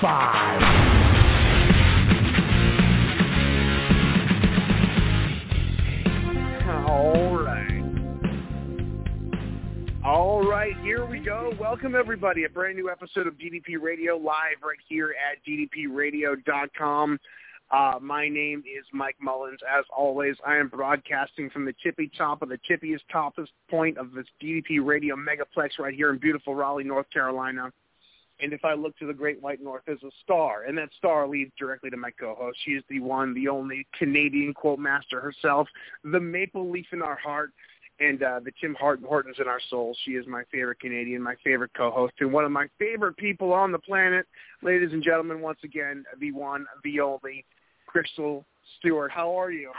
Five. All right. All right, here we go. Welcome everybody. A brand new episode of DDP Radio live right here at ddpradio.com. Uh, my name is Mike Mullins. As always, I am broadcasting from the tippy top of the tippiest toppest point of this DDP Radio megaplex right here in beautiful Raleigh, North Carolina. And if I look to the Great White North, there's a star, and that star leads directly to my co-host. She is the one, the only Canadian quote master herself, the maple leaf in our heart, and uh, the Tim Hortons in our souls. She is my favorite Canadian, my favorite co-host, and one of my favorite people on the planet. Ladies and gentlemen, once again, the one, the only, Crystal Stewart. How are you?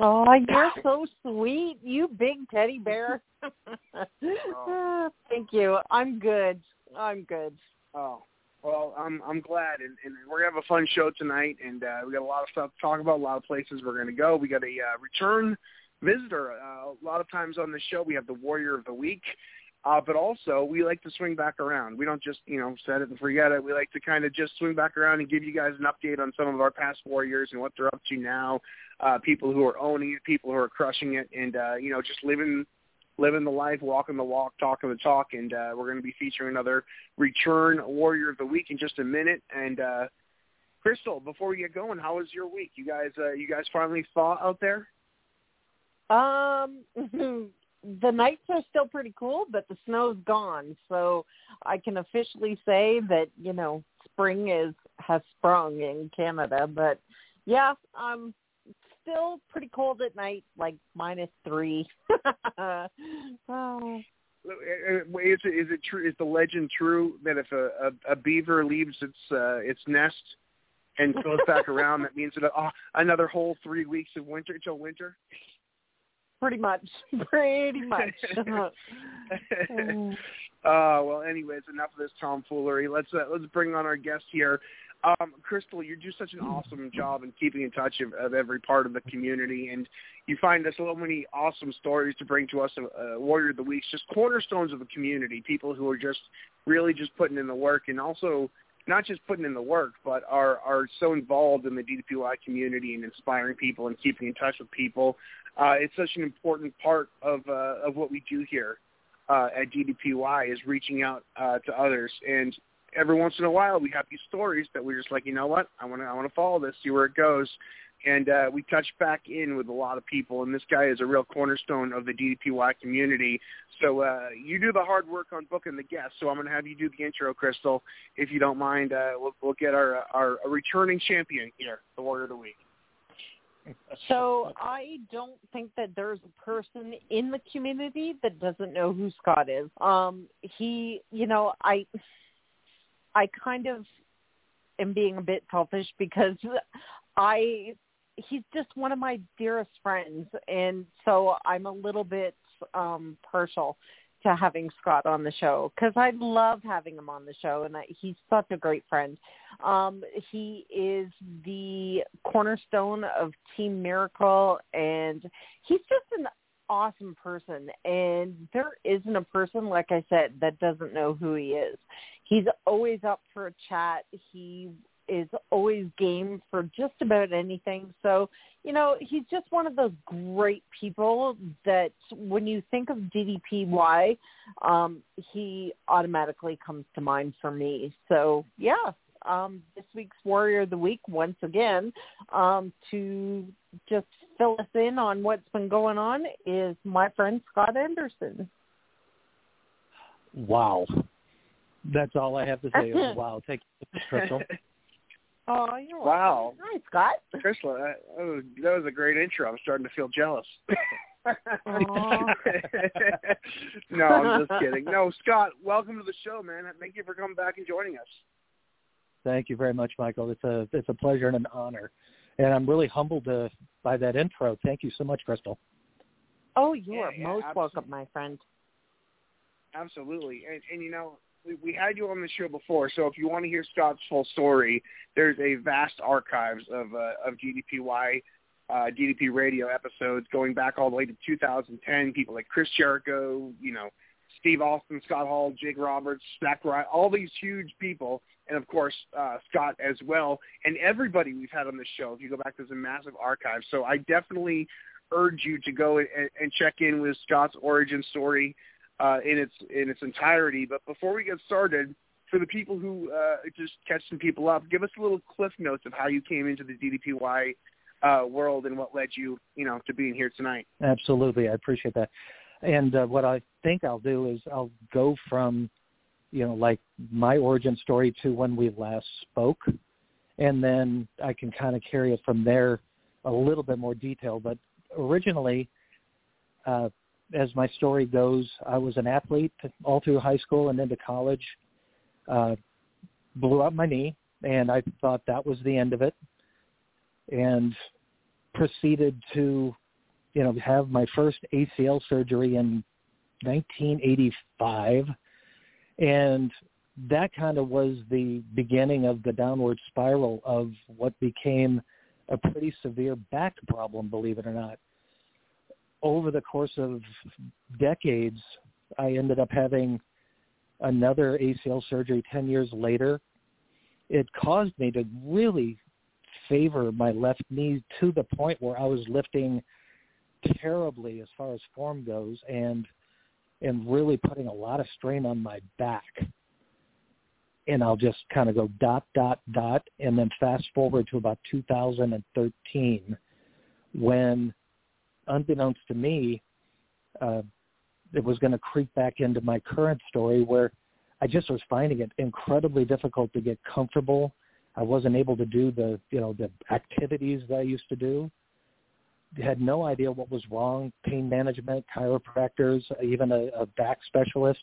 Oh, you're so sweet, you big teddy bear. Oh. Thank you. I'm good. I'm good. Oh, well, I'm I'm glad, and, and we're gonna have a fun show tonight, and uh, we got a lot of stuff to talk about, a lot of places we're gonna go. We got a uh, return visitor. Uh, a lot of times on the show, we have the Warrior of the Week, uh, but also we like to swing back around. We don't just you know set it and forget it. We like to kind of just swing back around and give you guys an update on some of our past Warriors and what they're up to now. Uh, people who are owning it, people who are crushing it, and uh, you know just living living the life, walking the walk, talking the talk, and uh, we're going to be featuring another return warrior of the week in just a minute. And uh, Crystal, before we get going, how was your week? You guys, uh, you guys finally thaw out there? Um, the nights are still pretty cool, but the snow's gone, so I can officially say that you know spring is has sprung in Canada. But yeah, um, still pretty cold at night, like minus three. oh. Is it, is it true? Is the legend true that if a, a, a beaver leaves its uh, its nest and goes back around, that means that oh, another whole three weeks of winter till winter? Pretty much, pretty much. uh, well, anyways, enough of this tomfoolery. Let's uh, let's bring on our guest here. Um, Crystal, you do such an awesome job in keeping in touch of, of every part of the community, and you find us so many awesome stories to bring to us. Uh, Warrior of the Week, just cornerstones of the community, people who are just really just putting in the work, and also not just putting in the work, but are are so involved in the DDPY community and inspiring people and keeping in touch with people. Uh, it's such an important part of uh, of what we do here uh, at DDPY is reaching out uh, to others. And every once in a while, we have these stories that we're just like, you know what, I want to I want to follow this, see where it goes. And uh, we touch back in with a lot of people, and this guy is a real cornerstone of the DDPY community. So uh, you do the hard work on booking the guests. So I'm going to have you do the intro, Crystal, if you don't mind. Uh, we'll, we'll get our our returning champion here, the Warrior of the Week. So I don't think that there's a person in the community that doesn't know who Scott is. Um, he, you know, I, I kind of am being a bit selfish because I, he's just one of my dearest friends, and so I'm a little bit um partial to having Scott on the show because I love having him on the show, and I, he's such a great friend. Um, he is the cornerstone of Team Miracle, and he's just an awesome person. And there isn't a person, like I said, that doesn't know who he is. He's always up for a chat. He is always game for just about anything. So, you know, he's just one of those great people that when you think of DDPY, um, he automatically comes to mind for me. So, yeah, um, this week's Warrior of the Week once again um, to just fill us in on what's been going on is my friend Scott Anderson. Wow. That's all I have to say. wow. Thank you, Crystal. Oh, you're Wow. welcome. Hi, Scott. Crystal, that, that was, that was a great intro. I'm starting to feel jealous. No, I'm just kidding. No, Scott, welcome to the show, man. Thank you for coming back and joining us. Thank you very much, Michael. It's a it's a pleasure and an honor, and I'm really humbled uh, by that intro. Thank you so much, Crystal. Oh, you Yeah, are yeah, most absolutely. welcome, my friend. Absolutely. And, and you know, we, had you on the show before, so if you want to hear Scott's full story, there's a vast archives of uh, of GDPY, uh, DDP radio episodes going back all the way to 2010. People like Chris Jericho, you know, Steve Austin, Scott Hall, Jake Roberts, Zach Wright, all these huge people, and of course uh, Scott as well, and everybody we've had on the show. If you go back, there's a massive archive. So I definitely urge you to go and, and check in with Scott's origin story uh, in its in its entirety. But before we get started, for the people who uh, just catch some people up, give us a little cliff notes of how you came into the DDPY uh, world and what led you, you know, to being here tonight. Absolutely, I appreciate that. And uh, what I think I'll do is I'll go from, you know, like my origin story to when we last spoke, and then I can kind of carry it from there a little bit more detail. But originally, uh, as my story goes, I was an athlete all through high school and into college. Uh, blew up my knee, and I thought that was the end of it, and proceeded to you know, have my first ACL surgery in 1985, and that kind of was the beginning of the downward spiral of what became a pretty severe back problem, believe it or not. Over the course of decades, I ended up having another ACL surgery 10 years later. It caused me to really favor my left knee to the point where I was lifting terribly as far as form goes and and really putting a lot of strain on my back. And I'll just kind of go dot dot dot and then fast forward to about 2013 when unbeknownst to me uh it was going to creep back into my current story where I just was finding it incredibly difficult to get comfortable. I wasn't able to do the, you know, the activities that I used to do had no idea what was wrong. Pain management, chiropractors, even a, a back specialist.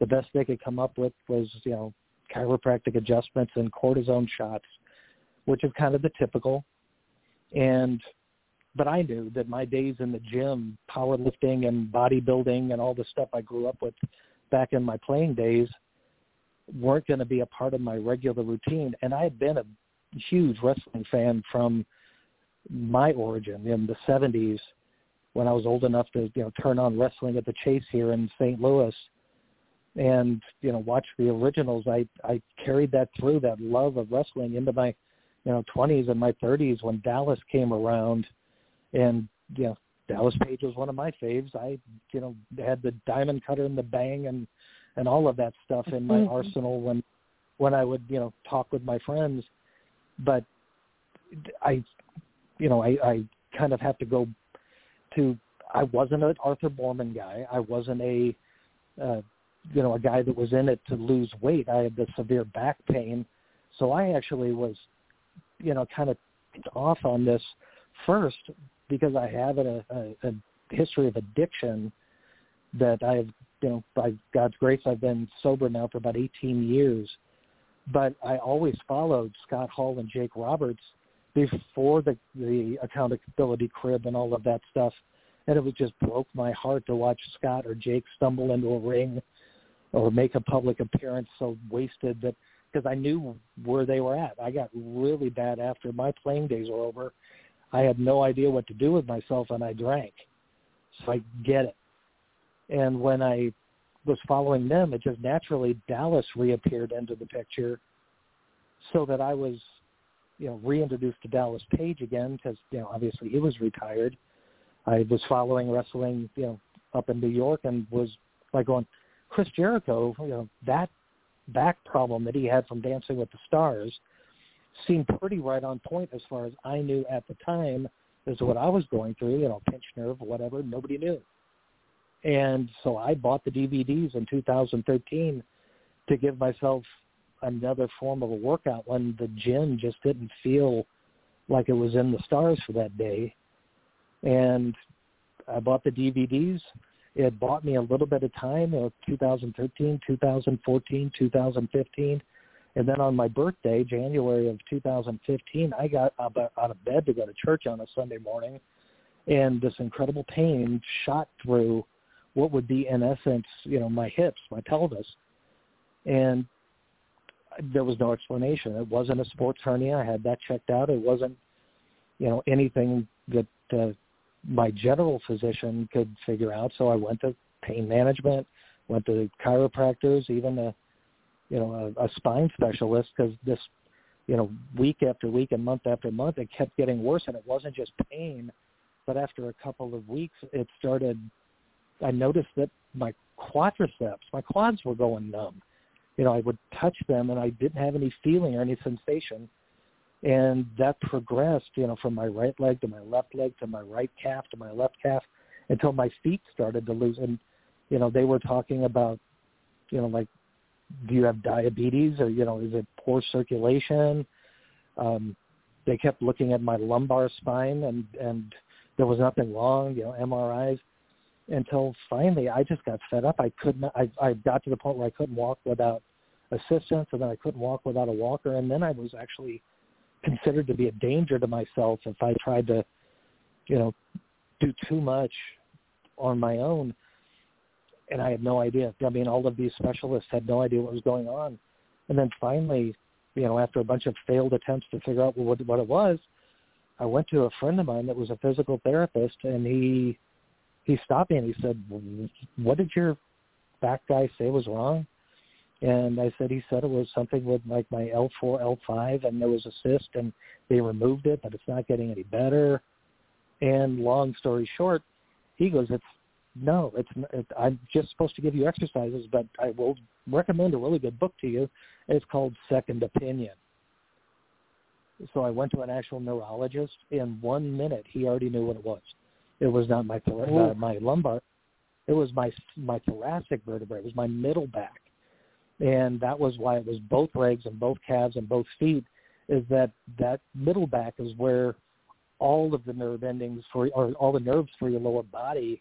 The best they could come up with was, you know, chiropractic adjustments and cortisone shots, which is kind of the typical. And but I knew that my days in the gym, powerlifting and bodybuilding and all the stuff I grew up with back in my playing days weren't going to be a part of my regular routine. And I had been a huge wrestling fan from my origin in the 70s when I was old enough to you know turn on wrestling at the Chase here in St. Louis and you know watch the originals I I carried that through that love of wrestling into my you know 20s and my 30s when Dallas came around and you know Dallas Page was one of my faves I you know had the diamond cutter and the bang and and all of that stuff in my Mhm. arsenal when when I would you know talk with my friends but I you know, I, I kind of have to go to. I wasn't an Arthur Boorman guy. I wasn't a, uh, you know, a guy that was in it to lose weight. I had the severe back pain, so I actually was, you know, kind of off on this first because I have a, a, a history of addiction that I've, you know, by God's grace, I've been sober now for about 18 years. But I always followed Scott Hall and Jake Roberts before the the accountability crib and all of that stuff and it was just broke my heart to watch Scott or Jake stumble into a ring or make a public appearance so wasted that because I knew where they were at. I got really bad after my playing days were over. I had no idea what to do with myself and I drank. So I get it. And when I was following them, it just naturally Dallas reappeared into the picture so that I was you know, reintroduced to Dallas Page again because you know obviously he was retired. I was following wrestling, you know, up in New York and was like going, Chris Jericho, you know, that back problem that he had from Dancing with the Stars seemed pretty right on point as far as I knew at the time as what I was going through, you know, pinched nerve whatever, nobody knew. And so I bought the DVDs in 2013 to give myself another form of a workout when the gym just didn't feel like it was in the stars for that day. And I bought the DVDs. It bought me a little bit of time, know, 2013, 2014, 2015. And then on my birthday, January of 2015, I got out of bed to go to church on a Sunday morning, and this incredible pain shot through what would be, in essence, you know, my hips, my pelvis. And there was no explanation. It wasn't a sports hernia. I had that checked out. It wasn't, you know, anything that uh, my general physician could figure out. So I went to pain management, went to chiropractors, even a, you know, a, a spine specialist because this, you know, week after week and month after month, it kept getting worse, and it wasn't just pain, but after a couple of weeks, it started. I noticed that my quadriceps, my quads were going numb you know, I would touch them and I didn't have any feeling or any sensation. And that progressed, you know, from my right leg to my left leg to my right calf to my left calf until my feet started to lose. And, you know, they were talking about, you know, like, do you have diabetes or, you know, is it poor circulation? Um, they kept looking at my lumbar spine and, and there was nothing wrong, you know, MRIs until finally I just got fed up. I couldn't. I I got to the point where I couldn't walk without assistance, and then I couldn't walk without a walker, and then I was actually considered to be a danger to myself if I tried to, you know, do too much on my own. And I had no idea. I mean, all of these specialists had no idea what was going on. And then finally, you know, after a bunch of failed attempts to figure out what what it was, I went to a friend of mine that was a physical therapist, and he he stopped me and he said, "What did your back guy say was wrong?" And I said he said it was something with like my L4, L5, and there was a cyst, and they removed it, but it's not getting any better. And long story short, he goes, "It's no, it's it, I'm just supposed to give you exercises, but I will recommend a really good book to you. It's called Second Opinion." So I went to an actual neurologist. In one minute, he already knew what it was. It was not my uh, my lumbar. It was my my thoracic vertebrae. It was my middle back, and that was why it was both legs and both calves and both feet. Is that that middle back is where all of the nerve endings for or all the nerves for your lower body,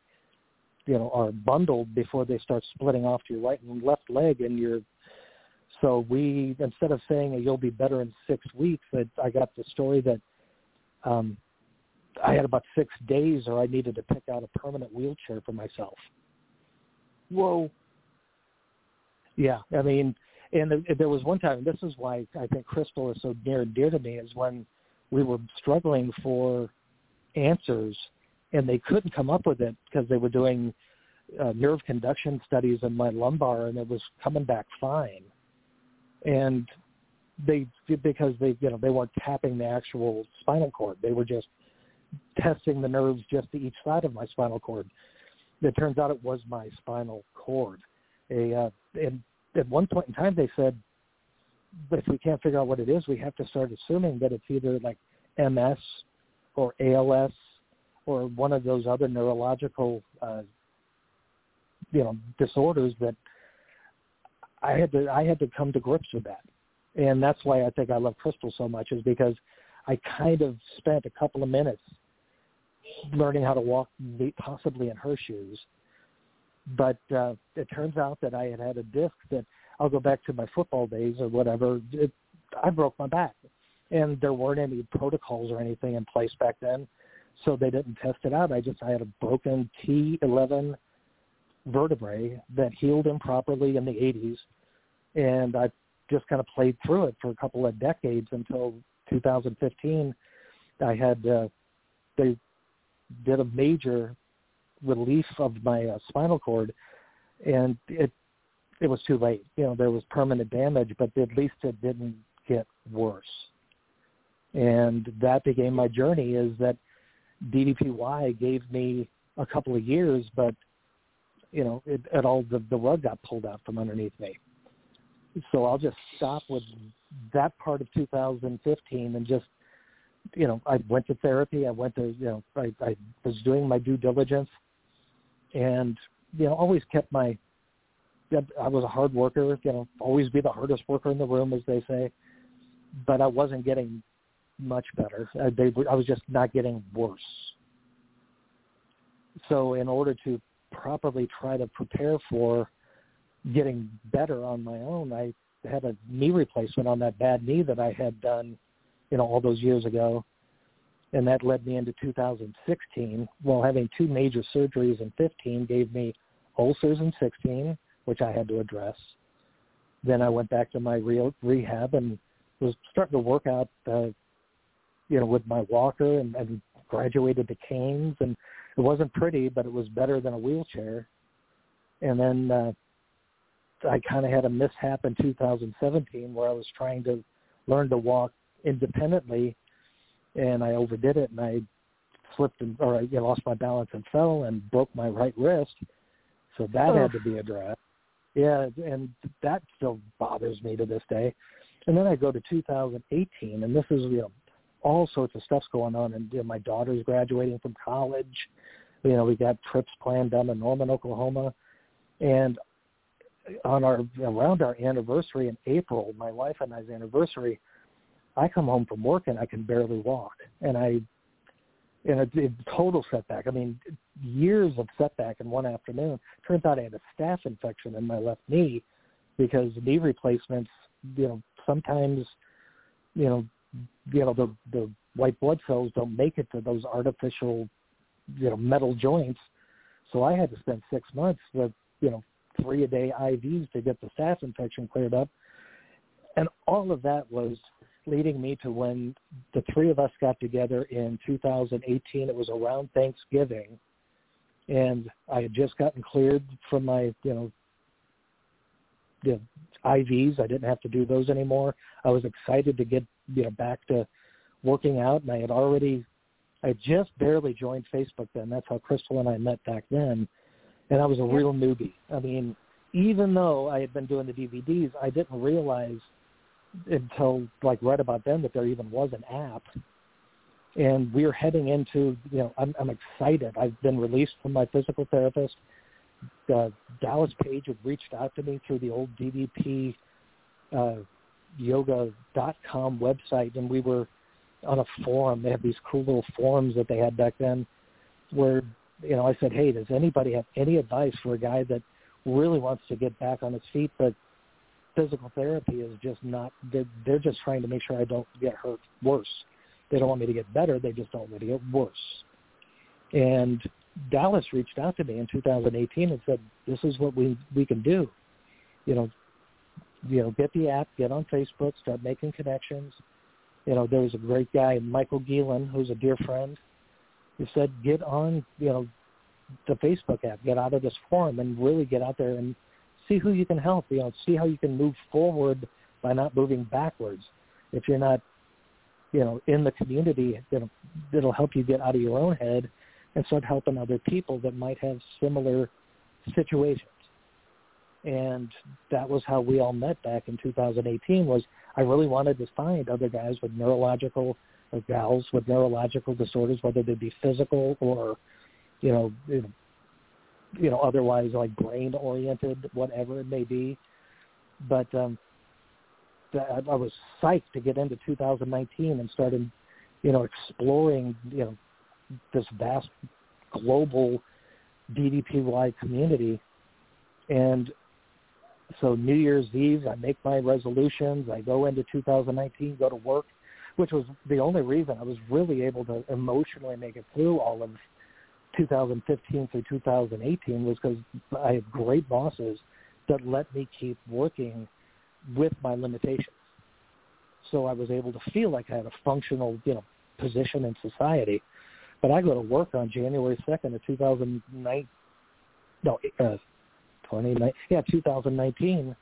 you know, are bundled before they start splitting off to your right and left leg, and your so we instead of saying you'll be better in six weeks, that I got the story that um, I had about six days, or I needed to pick out a permanent wheelchair for myself. Whoa. Yeah, I mean, and there was one time. This is why I think Crystal is so near and dear to me. Is when we were struggling for answers, and they couldn't come up with it because they were doing uh, nerve conduction studies in my lumbar, and it was coming back fine. And they because they you know they weren't tapping the actual spinal cord; they were just testing the nerves just to each side of my spinal cord. It turns out it was my spinal cord. A, uh, and at one point in time, they said, if we can't figure out what it is, we have to start assuming that it's either like MS or ALS or one of those other neurological, uh, you know, disorders that I had to I had to come to grips with that, and that's why I think I love Crystal so much is because I kind of spent a couple of minutes learning how to walk possibly in her shoes. But uh, it turns out that I had had a disc that I'll go back to my football days or whatever. It, I broke my back, and there weren't any protocols or anything in place back then, so they didn't test it out. I just I had a broken T11 vertebrae that healed improperly in the 80s, and I just kind of played through it for a couple of decades until 2015. I had uh, they did a major relief of my uh, spinal cord, and it it was too late. You know, there was permanent damage, but at least it didn't get worse. and that became my journey. Is that DDPY gave me a couple of years, but you know, it, it all the, the rug got pulled out from underneath me. So I'll just stop with that part of 2015 and just, you know, I went to therapy. I went to, you know, I, I was doing my due diligence, and you know, always kept my. I was a hard worker. You know, always be the hardest worker in the room, as they say. But I wasn't getting much better. I, they, I was just not getting worse. So in order to properly try to prepare for getting better on my own, I had a knee replacement on that bad knee that I had done, you know, all those years ago. And that led me into 2016. Well, having two major surgeries in 15 gave me ulcers in 16, which I had to address. Then I went back to my rehab and was starting to work out, uh, you know, with my walker and, and graduated to canes and it wasn't pretty, but it was better than a wheelchair. And then uh, I kind of had a mishap in 2017 where I was trying to learn to walk independently, and I overdid it, and I slipped and or I you know, lost my balance and fell and broke my right wrist. So that oh. had to be addressed. Yeah, and that still bothers me to this day. And then I go to 2018, and this is you know all sorts of stuff's going on, and you know, my daughter's graduating from college. You know, we got trips planned down to Norman, Oklahoma, and on our around our anniversary in April, my wife and I's anniversary, I come home from work and I can barely walk, and I, in a, a total setback. I mean, years of setback in one afternoon. Turns out I had a staph infection in my left knee because knee replacements, you know, sometimes, you know, you know the the white blood cells don't make it to those artificial you know metal joints. So i had to spend six months with you know three a day ivs to get the staph infection cleared up. And all of that was leading me to when the three of us got together in 2018 it was around thanksgiving. And i had just gotten cleared from my you know the IVs. I didn't have to do those anymore. I was excited to get you know back to working out, and I had already, I just barely joined Facebook then. That's how Crystal and I met back then, and I was a real newbie. I mean, even though I had been doing the DVDs, I didn't realize until like right about then that there even was an app. And we are heading into, you know, I'm, I'm excited. I've been released from my physical therapist. Uh, Dallas Page had reached out to me through the old DDP uh, yoga.com website and we were on a forum. They had these cool little forums that they had back then where, you know, I said, hey, does anybody have any advice for a guy that really wants to get back on his feet, but physical therapy is just not, they're, they're just trying to make sure I don't get hurt worse. They don't want me to get better. They just don't want me to get worse. And Dallas reached out to me in 2018 and said, this is what we, we can do. You know, you know, get the app, get on Facebook, start making connections. You know, there was a great guy, Michael Geelan, who's a dear friend, He said, get on, you know, the Facebook app, get out of this forum and really get out there and see who you can help, you know, see how you can move forward by not moving backwards. If you're not, you know, in the community, know, it'll help you get out of your own head and start helping other people that might have similar situations and that was how we all met back in 2018 was I really wanted to find other guys with neurological or gals with neurological disorders, whether they be physical or, you know, you know, otherwise like brain oriented, whatever it may be. But um, I was psyched to get into 2019 and started, you know, exploring, you know, this vast global DDPY community. And so New Year's Eve, I make my resolutions. I go into 2019, go to work, which was the only reason I was really able to emotionally make it through all of 2015 through 2018 was because I had great bosses that let me keep working with my limitations. So I was able to feel like I had a functional, you know, position in society. But I go to work on January 2nd of 2009, no, uh, 2019, yeah, 2019.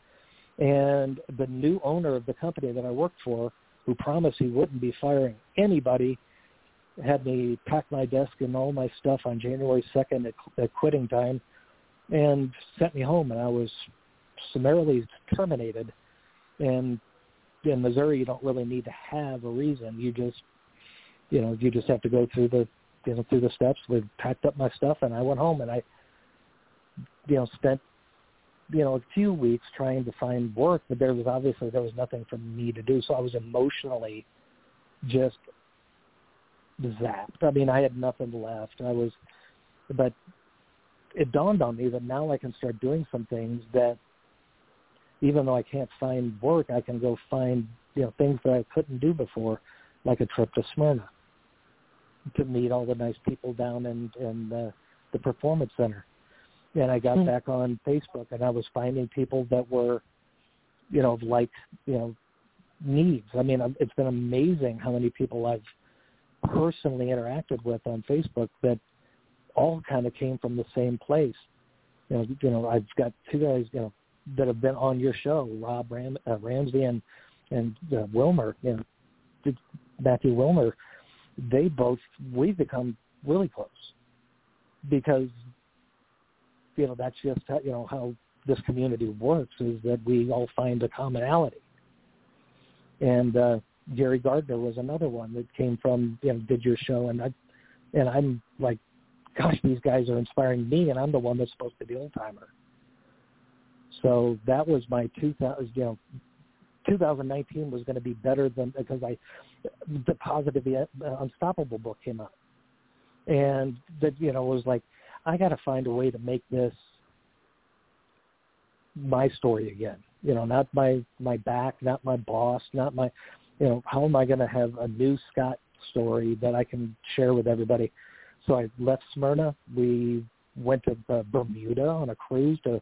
And the new owner of the company that I worked for who promised he wouldn't be firing anybody, had me pack my desk and all my stuff on January 2nd at, at quitting time and sent me home and I was summarily terminated. And in Missouri, you don't really need to have a reason. You just, you know, you just have to go through the, you know, through the steps. We packed up my stuff and I went home and I, you know, spent, you know, a few weeks trying to find work, but there was obviously there was nothing for me to do. So I was emotionally just zapped. I mean, I had nothing left. I was, but it dawned on me that now I can start doing some things that even though I can't find work, I can go find you know things that I couldn't do before, like a trip to Smyrna to meet all the nice people down in in uh, the performance center. And I got mm-hmm. back on Facebook, and I was finding people that were, you know, like you know, needs. I mean, it's been amazing how many people I've personally interacted with on Facebook that all kind of came from the same place. You know, you know, I've got two guys, you know, that have been on your show, Rob Ram, uh, Ramsey and and uh, Wilmer, you know, Matthew Wilmer. They both we've become really close because you know that's just how, you know how this community works is that we all find a commonality. And uh, Gary Gardner was another one that came from you know did your show and I and I'm like, gosh, these guys are inspiring me, and I'm the one that's supposed to be old timer. So that was my 2000, you know, 2019 was going to be better than because I, the positive uh, unstoppable book came out, and that you know was like, I got to find a way to make this my story again. You know, not my my back, not my boss, not my, you know, how am I going to have a new Scott story that I can share with everybody? So I left Smyrna. We went to uh, Bermuda on a cruise to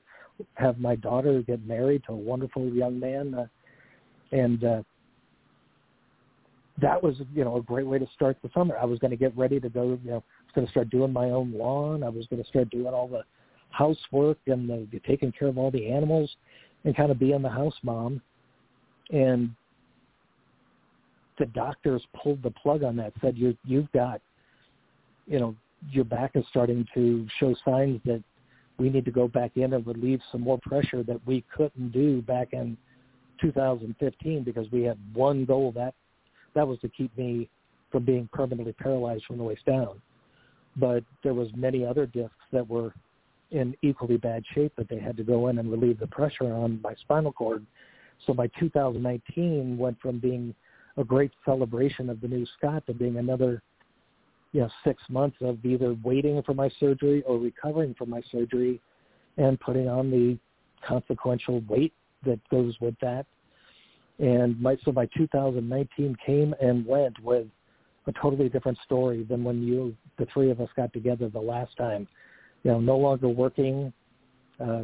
have my daughter get married to a wonderful young man, uh, and uh, that was you know a great way to start the summer. I was going to get ready to go. You know, I was going to start doing my own lawn. I was going to start doing all the housework and the, the taking care of all the animals, and kind of being the house mom. And the doctors pulled the plug on that. Said you you've got, you know, your back is starting to show signs that we need to go back in and relieve some more pressure that we couldn't do back in 2015 because we had one goal that that was to keep me from being permanently paralyzed from the waist down. But there was many other discs that were in equally bad shape that they had to go in and relieve the pressure on my spinal cord. So my 2019 went from being a great celebration of the new Scott to being another you know six months of either waiting for my surgery or recovering from my surgery and putting on the consequential weight that goes with that and my so my 2019 came and went with a totally different story than when you the three of us got together the last time you know no longer working uh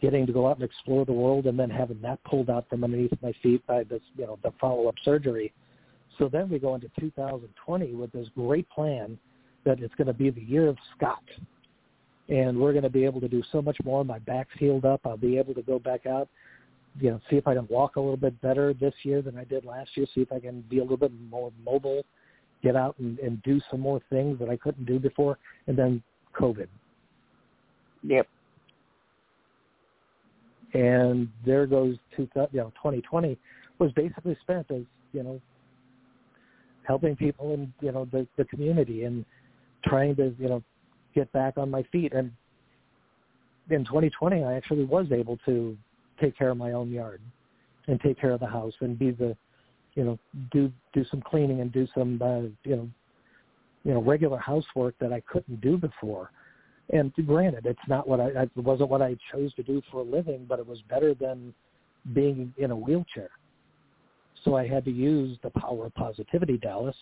getting to go out and explore the world and then having that pulled out from underneath my feet by this you know the follow up surgery so then we go into 2020 with this great plan that it's going to be the year of Scott. And we're going to be able to do so much more. My back's healed up. I'll be able to go back out, you know, see if I can walk a little bit better this year than I did last year, see if I can be a little bit more mobile, get out and, and do some more things that I couldn't do before. And then COVID. Yep. And there goes, two, you know, 2020 was basically spent as, you know, helping people in you know the the community and trying to you know get back on my feet and in 2020 I actually was able to take care of my own yard and take care of the house and be the you know do do some cleaning and do some uh, you know you know regular housework that I couldn't do before and granted it's not what I it wasn't what I chose to do for a living but it was better than being in a wheelchair so I had to use the power of positivity, Dallas,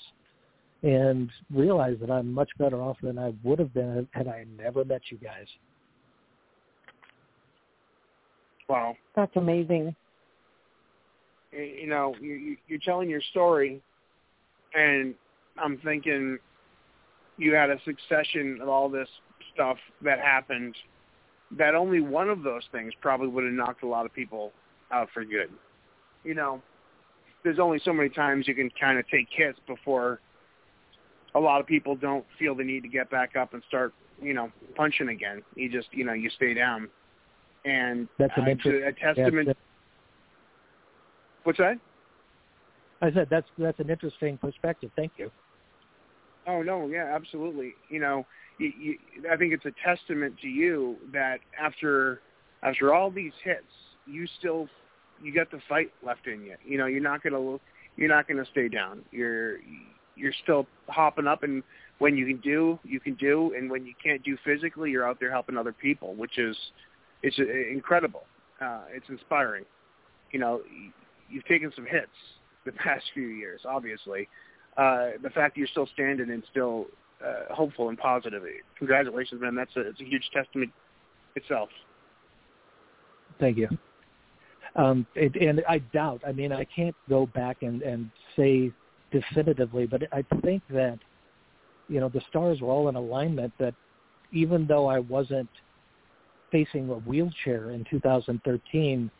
and realize that I'm much better off than I would have been had I never met you guys. Wow, that's amazing. You know, you, you're telling your story, and I'm thinking you had a succession of all this stuff that happened. That only one of those things probably would have knocked a lot of people out for good. You know, there's only so many times you can kind of take hits before a lot of people don't feel the need to get back up and start, you know, punching again. You just, you know, you stay down. And That's uh, a testament. yeah, What's that? I said that's that's an interesting perspective. Thank you. Oh no, yeah, absolutely. You know, you, you, I think it's a testament to you that after after all these hits, you still you got the fight left in you. You know, you're not gonna you're not gonna stay down. You're you're still hopping up, and when you can do, you can do, and when you can't do physically, you're out there helping other people, which is it's incredible. Uh, it's inspiring. You know, you've taken some hits the past few years, obviously. Uh, the fact that you're still standing and still uh, hopeful and positive. Congratulations, man. That's a, it's a huge testament itself. Thank you. Um, and I doubt. I mean, I can't go back and, and say definitively, but I think that you know the stars were all in alignment. That even though I wasn't facing a wheelchair in 2013,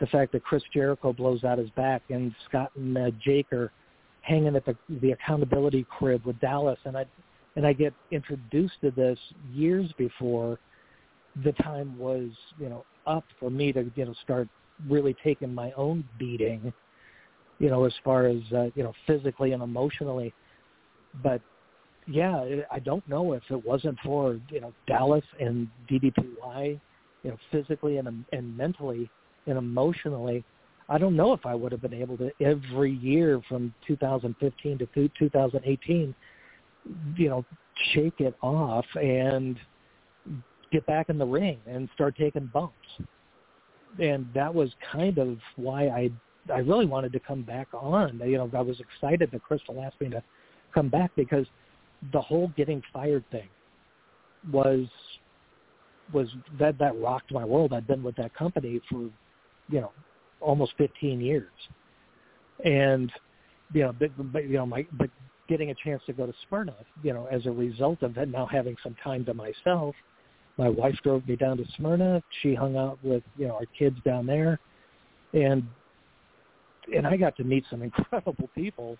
the fact that Chris Jericho blows out his back and Scott and uh, Jake are hanging at the the accountability crib with Dallas, and I and I get introduced to this years before the time was you know up for me to you know start really taking my own beating, you know, as far as uh, you know physically and emotionally. But yeah, I don't know if it wasn't for you know Dallas and DDPY, you know, physically and and mentally and emotionally. I don't know if I would have been able to every year from 2015 to 2018, you know, shake it off and get back in the ring and start taking bumps. And that was kind of why I I really wanted to come back on. You know, I was excited that Crystal asked me to come back because the whole getting fired thing was was that that rocked my world. I'd been with that company for you know almost 15 years, and you know, but, but you know, my but getting a chance to go to Smyrna, you know, as a result of that, now having some time to myself, my wife drove me down to Smyrna. She hung out with you know our kids down there, and and I got to meet some incredible people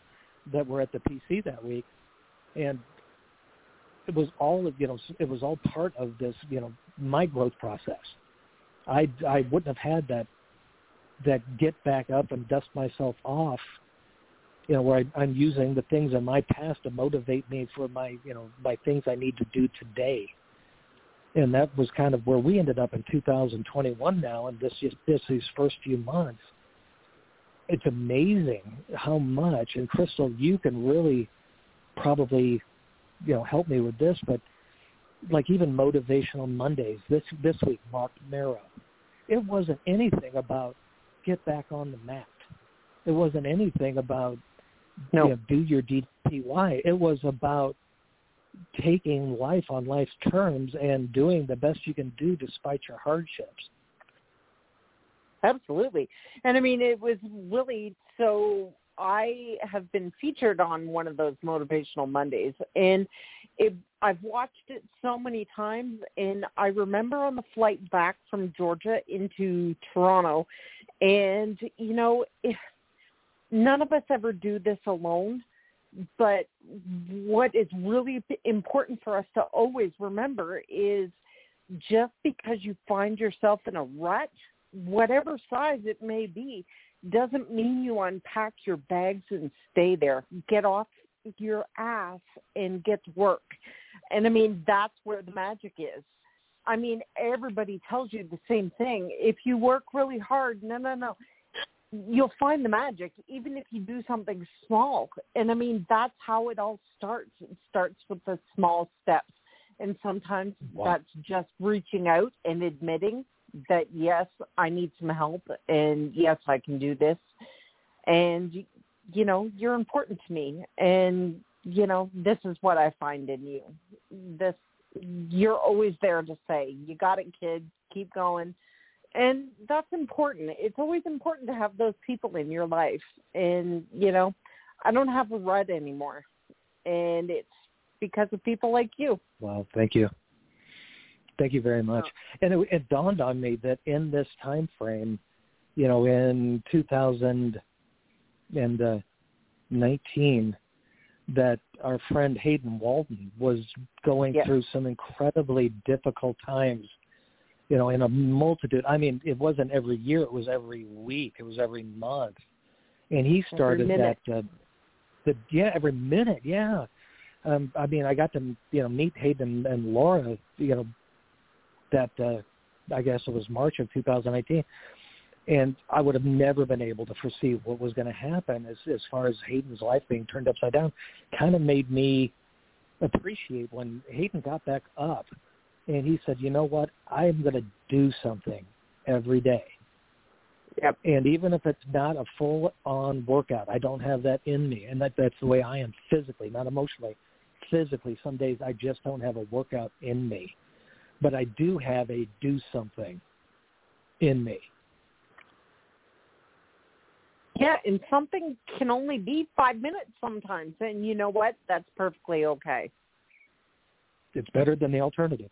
that were at the PC that week, and it was all you know it was all part of this you know my growth process. I I wouldn't have had that that get back up and dust myself off you know, where I, I'm using the things in my past to motivate me for my, you know, my things I need to do today. And that was kind of where we ended up in 2021 now, and this just this these first few months. It's amazing how much, and Crystal, you can really probably, you know, help me with this, but like even motivational Mondays this this week, Marc Mero, it wasn't anything about get back on the mat. It wasn't anything about No. you know, do your DPY. It was about taking life on life's terms and doing the best you can do despite your hardships. Absolutely. And I mean, it was really so I have been featured on one of those motivational Mondays and it I've watched it so many times and I remember on the flight back from Georgia into Toronto and you know, if none of us ever do this alone, but what is really important for us to always remember is just because you find yourself in a rut, whatever size it may be, doesn't mean you unpack your bags and stay there. Get off your ass and get to work. And I mean, that's where the magic is. I mean, everybody tells you the same thing. If you work really hard, no, no, no, you'll find the magic, even if you do something small. And I mean, that's how it all starts. It starts with the small steps. And sometimes Wow. that's just reaching out and admitting that, yes, I need some help and yes, I can do this. And, you know, you're important to me. And, you know, this is what I find in you. This, you're always there to say, you got it, kid, keep going and that's important. It's always important to have those people in your life. And you know, I don't have a rut anymore, and it's because of people like you. Well, thank you. Thank you very much. And it, it dawned on me that in this time frame, you know, in 2000, and uh, 19 that our friend Hayden Walden was going Yes. through some incredibly difficult times. You know, in a multitude. I mean, it wasn't every year; it was every week, it was every month, and he started that. Uh, the yeah, every minute, yeah. Um, I mean, I got to you know meet Hayden and Laura. You know, that uh, I guess it was March of 2019 and I would have never been able to foresee what was going to happen as as far as Hayden's life being turned upside down. Kind of made me appreciate when Hayden got back up and he said, "You know what? I'm going to do something every day." Yep. And even if it's not a full on workout, I don't have that in me, and that that's the way I am physically, not emotionally. Physically, some days I just don't have a workout in me, but I do have a do something in me. Yeah, and something can only be five minutes sometimes, and you know what? That's perfectly okay. It's better than the alternative.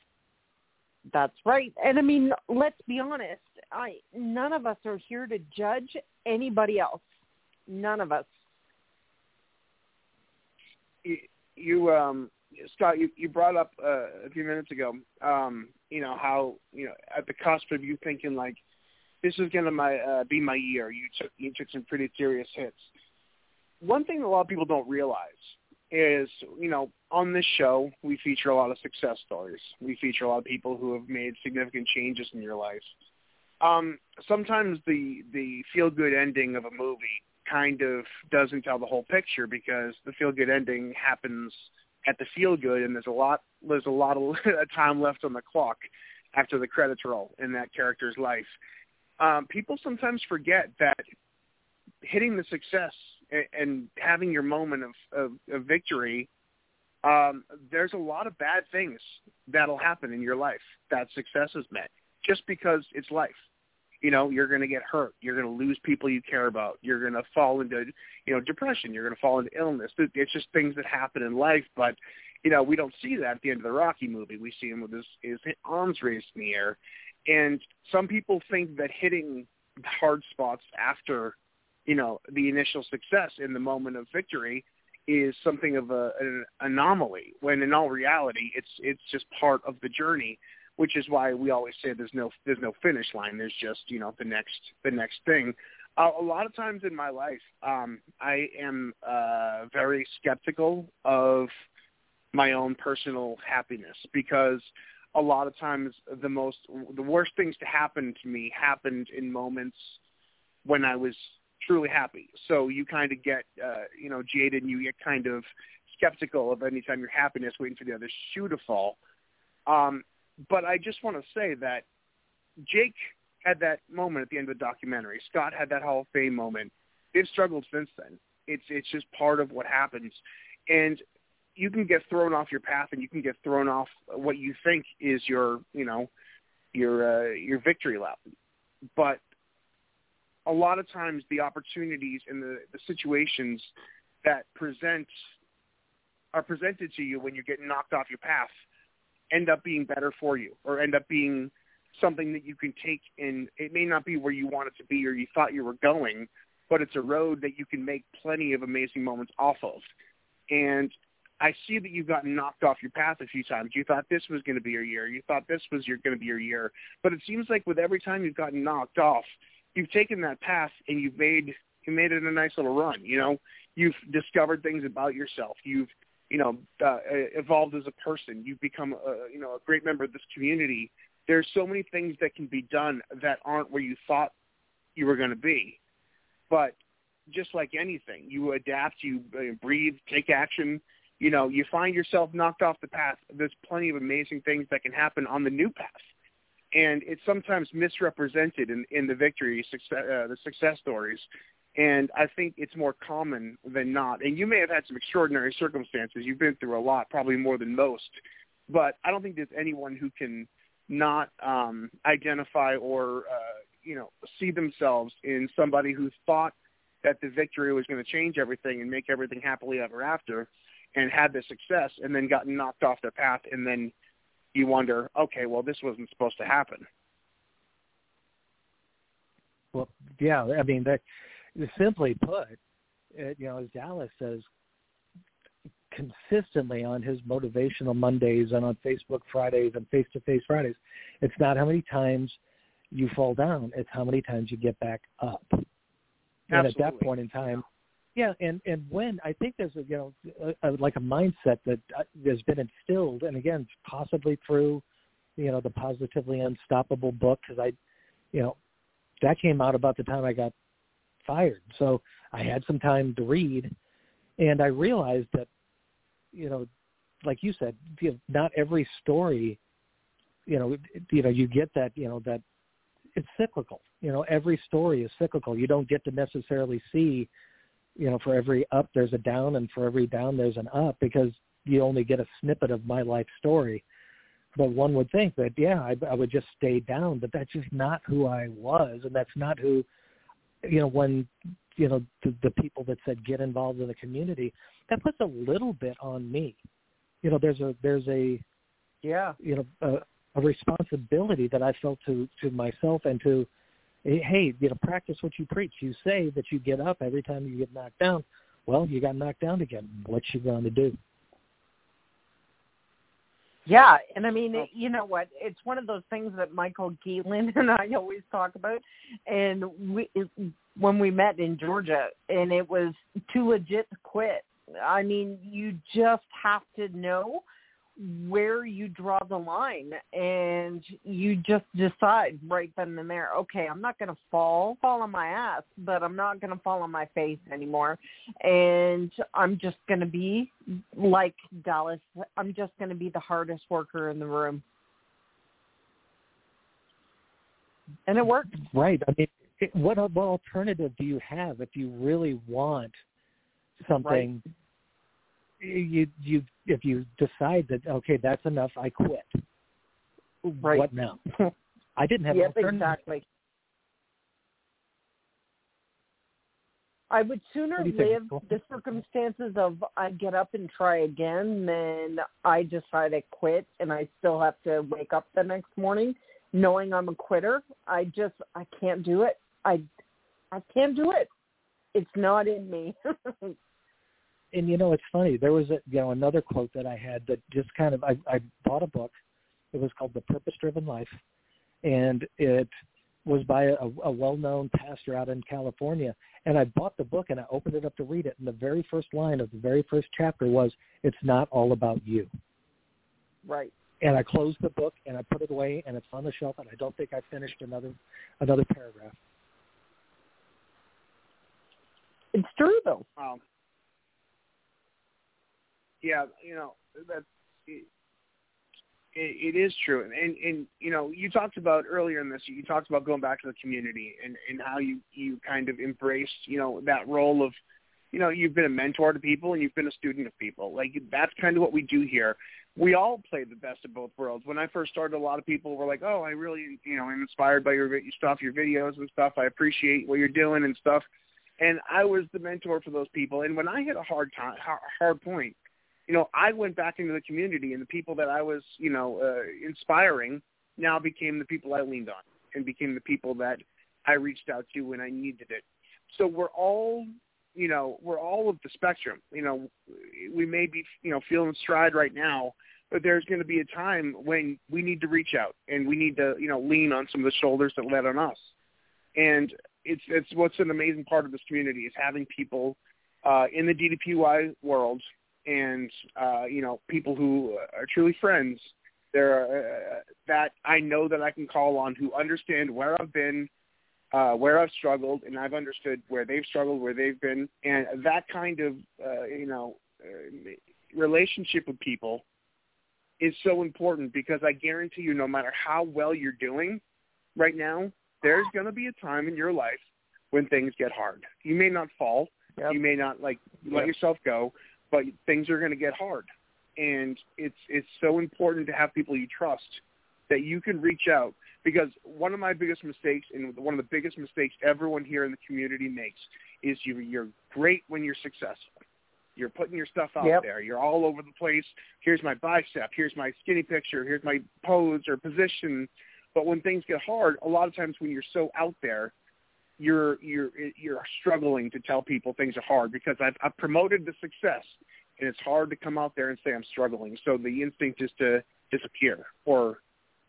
That's right. And I mean, let's be honest. I none of us are here to judge anybody else. None of us. you, you um Scott, you, you brought up uh, a few minutes ago, um, you know how you know at the cusp of you thinking like this is gonna my uh, be my year. You took you took some pretty serious hits. One thing a lot of people don't realize is you know on this show we feature a lot of success stories. We feature a lot of people who have made significant changes in your life. Um, sometimes the the feel good ending of a movie kind of doesn't tell the whole picture because the feel good ending happens at the feel good and there's a lot there's a lot of time left on the clock after the credits roll in that character's life. Um, people sometimes forget that hitting the success and, and having your moment of, of, of victory, um, there's a lot of bad things that'll happen in your life that success has met just because it's life you know you're going to get hurt. You're going to lose people you care about. You're going to fall into you know depression. You're going to fall into illness. It's just things that happen in life but you know we don't see that at the end of the rocky movie. We see him with his his arms raised in the air. And some people think that hitting hard spots after you know the initial success in the moment of victory is something of a, an anomaly when in all reality it's it's just part of the journey which is why we always say there's no there's no finish line. There's just you know the next the next thing. Uh, a lot of times in my life, um, I am uh, very skeptical of my own personal happiness because a lot of times the most the worst things to happen to me happened in moments when I was truly happy. So you kind of get uh, you know jaded and you get kind of skeptical of any time your happiness waiting for the other shoe to fall. Um, but I just want to say that Jake had that moment at the end of the documentary. Scott had that Hall of Fame moment. They've struggled since then. It's it's just part of what happens, and you can get thrown off your path, and you can get thrown off what you think is your you know your uh, your victory lap. But a lot of times, the opportunities and the the situations that present are presented to you when you're getting knocked off your path end up being better for you or end up being something that you can take and it may not be where you want it to be or you thought you were going, but it's a road that you can make plenty of amazing moments off of. And I see that you've gotten knocked off your path a few times. You thought this was going to be your year. You thought this was your, going to be your year. But it seems like with every time you've gotten knocked off, you've taken that path and you've made you made it a nice little run. You know, you've discovered things about yourself. You've you know, uh, evolved as a person. You've become, a, you know, a great member of this community. There's so many things that can be done that aren't where you thought you were going to be. But just like anything, you adapt, you uh, breathe, take action. You know, you find yourself knocked off the path. There's plenty of amazing things that can happen on the new path. And it's sometimes misrepresented in, in the victory, success, uh, the success stories and I think it's more common than not. And you may have had some extraordinary circumstances. You've been through a lot, probably more than most. But I don't think there's anyone who can not um, identify or uh, you know see themselves in somebody who thought that the victory was going to change everything and make everything happily ever after, and had the success, and then got knocked off their path, and then you wonder, okay, well, this wasn't supposed to happen. Well, yeah, I mean that simply put, uh, you know, as Dallas says, consistently on his motivational Mondays and on Facebook Fridays and face to face Fridays, it's not how many times you fall down; it's how many times you get back up. And at that point in time, yeah, and and when I think there's a you know a, a, like a mindset that uh, has been instilled, and again possibly through you know the positively unstoppable book because I, you know, that came out about the time I got fired, so I had some time to read, and I realized that, you know, like you said, you know, not every story, you know, you know, you get that, you know, that it's cyclical. You know, every story is cyclical. You don't get to necessarily see, you know, for every up there's a down and for every down there's an up because you only get a snippet of my life story. But one would think that yeah, I, I would just stay down, but that's just not who I was, and that's not who, you know, when you know the, the people that said get involved in the community, that puts a little bit on me. You know, there's a there's a yeah, you know, a, a responsibility that I felt to to myself and to hey, you know, practice what you preach. You say that you get up every time you get knocked down. Well, you got knocked down again. What you going to do? Yeah, and I mean, you know what? It's one of those things that Michael Geelan and I always talk about. And we, when we met in Georgia, and it was too legit to quit. I mean, you just have to know where you draw the line and you just decide right then and there okay i'm not going to fall fall on my ass but i'm not going to fall on my face anymore. And i'm just going to be like dallas. I'm just going to be the hardest worker in the room. And it worked right. I mean what what alternative do you have if you really want something right you you if you decide that okay that's enough I quit. Right. What now? I didn't have yep, exactly. I would sooner live the circumstances of I get up and try again than I decide I quit and I still have to wake up the next morning knowing I'm a quitter. I just I can't do it. I I can't do it. It's not in me. and you know it's funny there was a you know another quote that i had that just kind of i i bought a book. It was called the purpose driven life and it was by a, a well known pastor out in california. And i bought the book and i opened it up to read it and the very first line of the very first chapter was it's not all about you. Right. And i closed the book and i put it away and it's on the shelf and i don't think i finished another another paragraph. It's true though. Um yeah, you know that's it, it is true, and, and and you know you talked about earlier in this, you talked about going back to the community and and how you you kind of embraced you know that role of you know you've been a mentor to people and you've been a student of people. Like that's kind of what we do here. We all play the best of both worlds. When i first started a lot of people were like oh i really you know i'm inspired by your, your stuff your videos and stuff. I appreciate what you're doing and stuff. And i was the mentor for those people. And when i hit a hard time hard point you know, I went back into the community, and the people that I was, you know, uh, inspiring now became the people I leaned on, and became the people that I reached out to when I needed it. So we're all, you know, we're all of the spectrum. You know, we may be, you know, feeling stride right now, but there's going to be a time when we need to reach out and we need to, you know, lean on some of the shoulders that led on us. And it's it's what's an amazing part of this community is having people uh, in the DDPY world and uh, you know people who are truly friends there are, uh, that I know that I can call on who understand where I've been, uh, where I've struggled, and I've understood where they've struggled, where they've been, and that kind of uh, you know uh, relationship with people is so important because I guarantee you, no matter how well you're doing right now, there's going to be a time in your life when things get hard. You may not fall, yep. you may not like let yep. yourself go, but things are going to get hard. And it's it's so important to have people you trust that you can reach out because one of my biggest mistakes and one of the biggest mistakes everyone here in the community makes is you you're great when you're successful. You're putting your stuff out yep. there. You're all over the place. Here's my bicep. Here's my skinny picture. Here's my pose or position. But when things get hard, a lot of times when you're so out there, you're you're you're struggling to tell people things are hard because I've, I've promoted the success, and it's hard to come out there and say I'm struggling. So the instinct is to disappear, or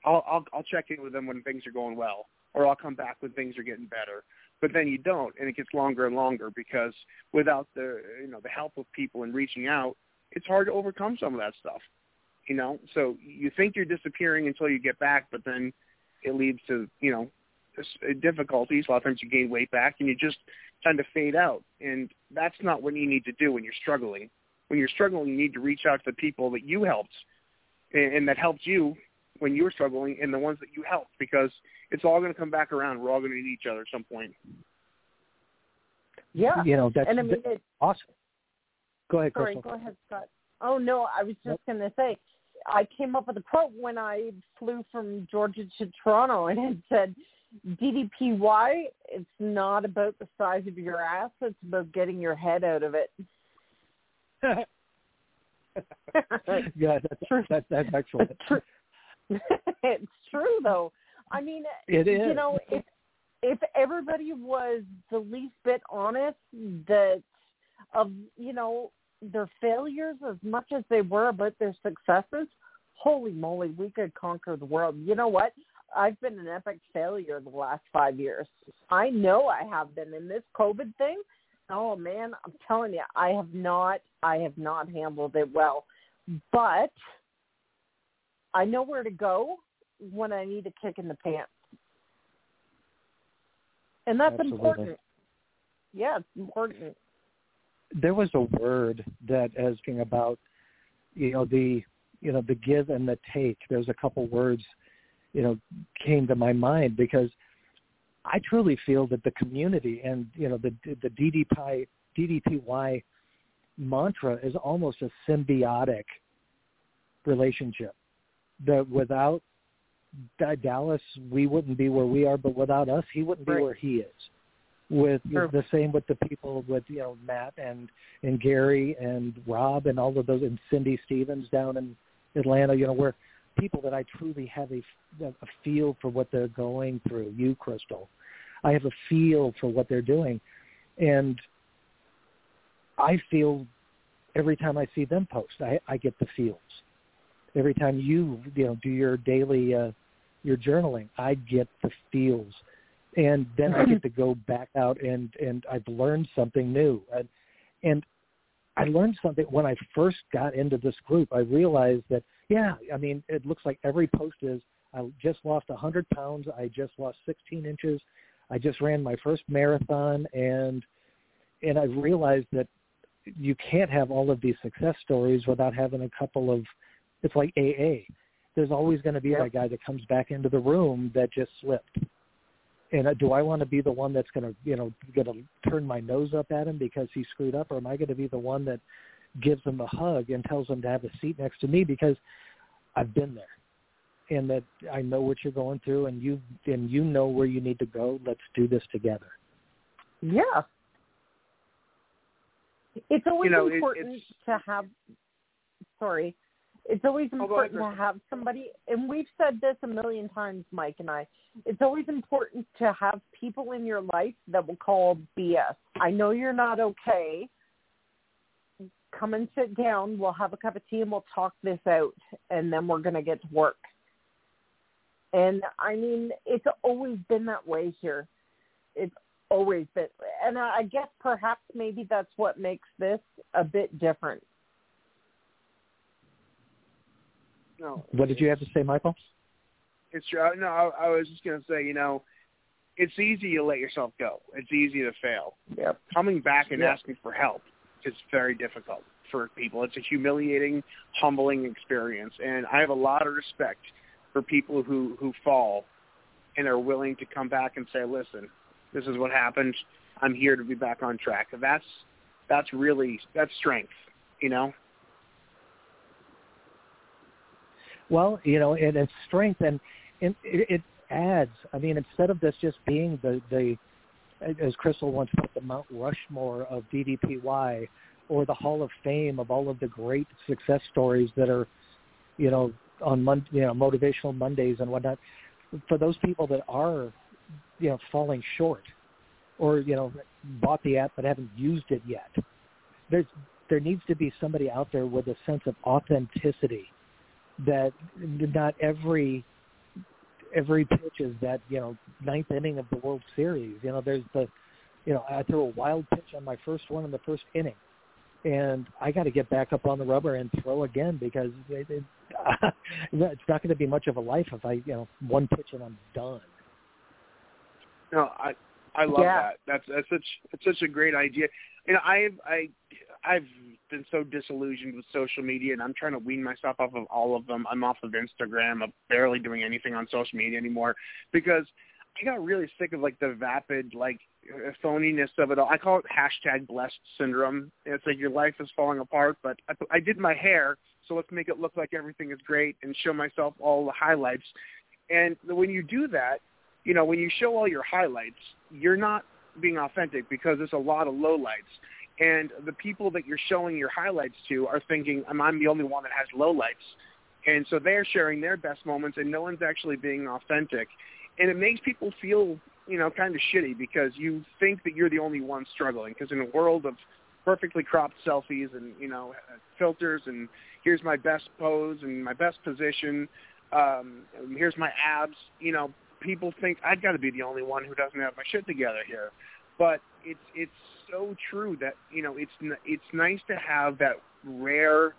I'll I'll, I'll check in with them when things are going well, or I'll come back when things are getting better. But then you don't, and it gets longer and longer because without the you know the help of people and reaching out, it's hard to overcome some of that stuff. You know, so you think you're disappearing until you get back, but then it leads to you know Uh, difficulties. A lot of times you gain weight back and you just tend to fade out. And that's not what you need to do when you're struggling. When you're struggling, you need to reach out to the people that you helped and, and that helped you when you were struggling and the ones that you helped because it's all going to come back around. We're all going to need each other at some point. Yeah. You know, that's, and I mean, that's it, awesome. Go ahead, sorry, Crystal. go ahead, Scott. Oh no, I was just going to say, I came up with a quote when I flew from Georgia to Toronto, and it said, DDPY, it's not about the size of your ass, it's about getting your head out of it. yeah, that's true. That, that's excellent. It's true. it's true though. I mean, It is. you know, if if everybody was the least bit honest that of, you know, their failures as much as they were about their successes, holy moly, we could conquer the world. You know what? I've been an epic failure the last five years. I know I have been in this COVID thing. Oh man, I'm telling you, I have not, I have not handled it well. But I know where to go when I need a kick in the pants, and that's Absolutely. important. Yeah, it's important. there was a word that asking about you know the you know the give and the take there's a couple words you know came to my mind because i truly feel that the community and you know the the ddpy ddpy mantra is almost a symbiotic relationship that without dallas we wouldn't be where we are but without us he wouldn't be Right. where he is with Sure. the same with the people with you know Matt and and Gary and Rob and all of those and Cindy Stevens down in Atlanta. You know, where people that I truly have a, a feel for what they're going through. You, Crystal, I have a feel for what they're doing, and I feel every time I see them post, I, I get the feels. Every time you you know do your daily uh, your journaling, I get the feels and then I get to go back out and and I've learned something new and and I learned something when I first got into this group. I realized that yeah, I mean it looks like every post is I just lost a hundred pounds. I just lost 16 inches. I just ran my first marathon and and I realized that you can't have all of these success stories without having a couple of it's like AA. There's always going to be Yep. that guy that comes back into the room that just slipped and uh, do I want to be the one that's going to, you know, going to turn my nose up at him because he screwed up, or am I going to be the one that gives them a hug and tells them to have a seat next to me because I've been there, and that I know what you're going through, and you and you know where you need to go. Let's do this together. Yeah. It's always know, important it's- to have sorry. It's always Oh, go ahead, important to have somebody and we've said this a million times, Mike and I. It's always important to have people in your life that will call BS. I know you're not okay. Come and sit down, we'll have a cup of tea and we'll talk this out and then we're gonna get to work. And I mean, it's always been that way here. It's always been, and I I guess perhaps maybe that's what makes this a bit different. No, What did you have to say, Michael? It's true. Uh, no, I, I was just gonna say, you know, it's easy to let yourself go. It's easy to fail. Yep. Coming back and Yep. asking for help is very difficult for people. It's a humiliating, humbling experience, and I have a lot of respect for people who who fall and are willing to come back and say, "Listen, this is what happened. I'm here to be back on track." That's that's really that's strength, you know. Well, you know, and it's strength, and, and it, it adds. I mean, instead of this just being the the, as Crystal once put, the Mount Rushmore of DDPY, or the Hall of Fame of all of the great success stories that are, you know, on Mon- you know motivational Mondays and whatnot. For those people that are, you know, falling short, or you know bought the app but haven't used it yet. There's there needs to be somebody out there with a sense of authenticity that not every every pitch is that you know ninth inning of the World Series. You know, there's the you know I threw a wild pitch on my first one in the first inning, and I got to get back up on the rubber and throw again because it, it, it's not going to be much of a life if I you know one pitch and I'm done. No, I I love Yeah. that. That's that's such it's such a great idea. You know, I've I I've been so disillusioned with social media, and I'm trying to wean myself off of all of them. I'm off of Instagram. I'm barely doing anything on social media anymore because I got really sick of like the vapid like phoniness of it all. I call it hashtag blessed syndrome. It's like your life is falling apart, but I, I did my hair, so let's make it look like everything is great and show myself all the highlights. And when you do that, you know, when you show all your highlights, you're not being authentic because there's a lot of lowlights. And the people that you're showing your highlights to are thinking, I'm, I'm the only one that has lowlights. And so they're sharing their best moments and no one's actually being authentic. And it makes people feel, you know, kind of shitty because you think that you're the only one struggling. Because in a world of perfectly cropped selfies and, you know, filters and here's my best pose and my best position, um, here's my abs, you know, people think I've got to be the only one who doesn't have my shit together here. But it's it's so true that you know it's it's nice to have that rare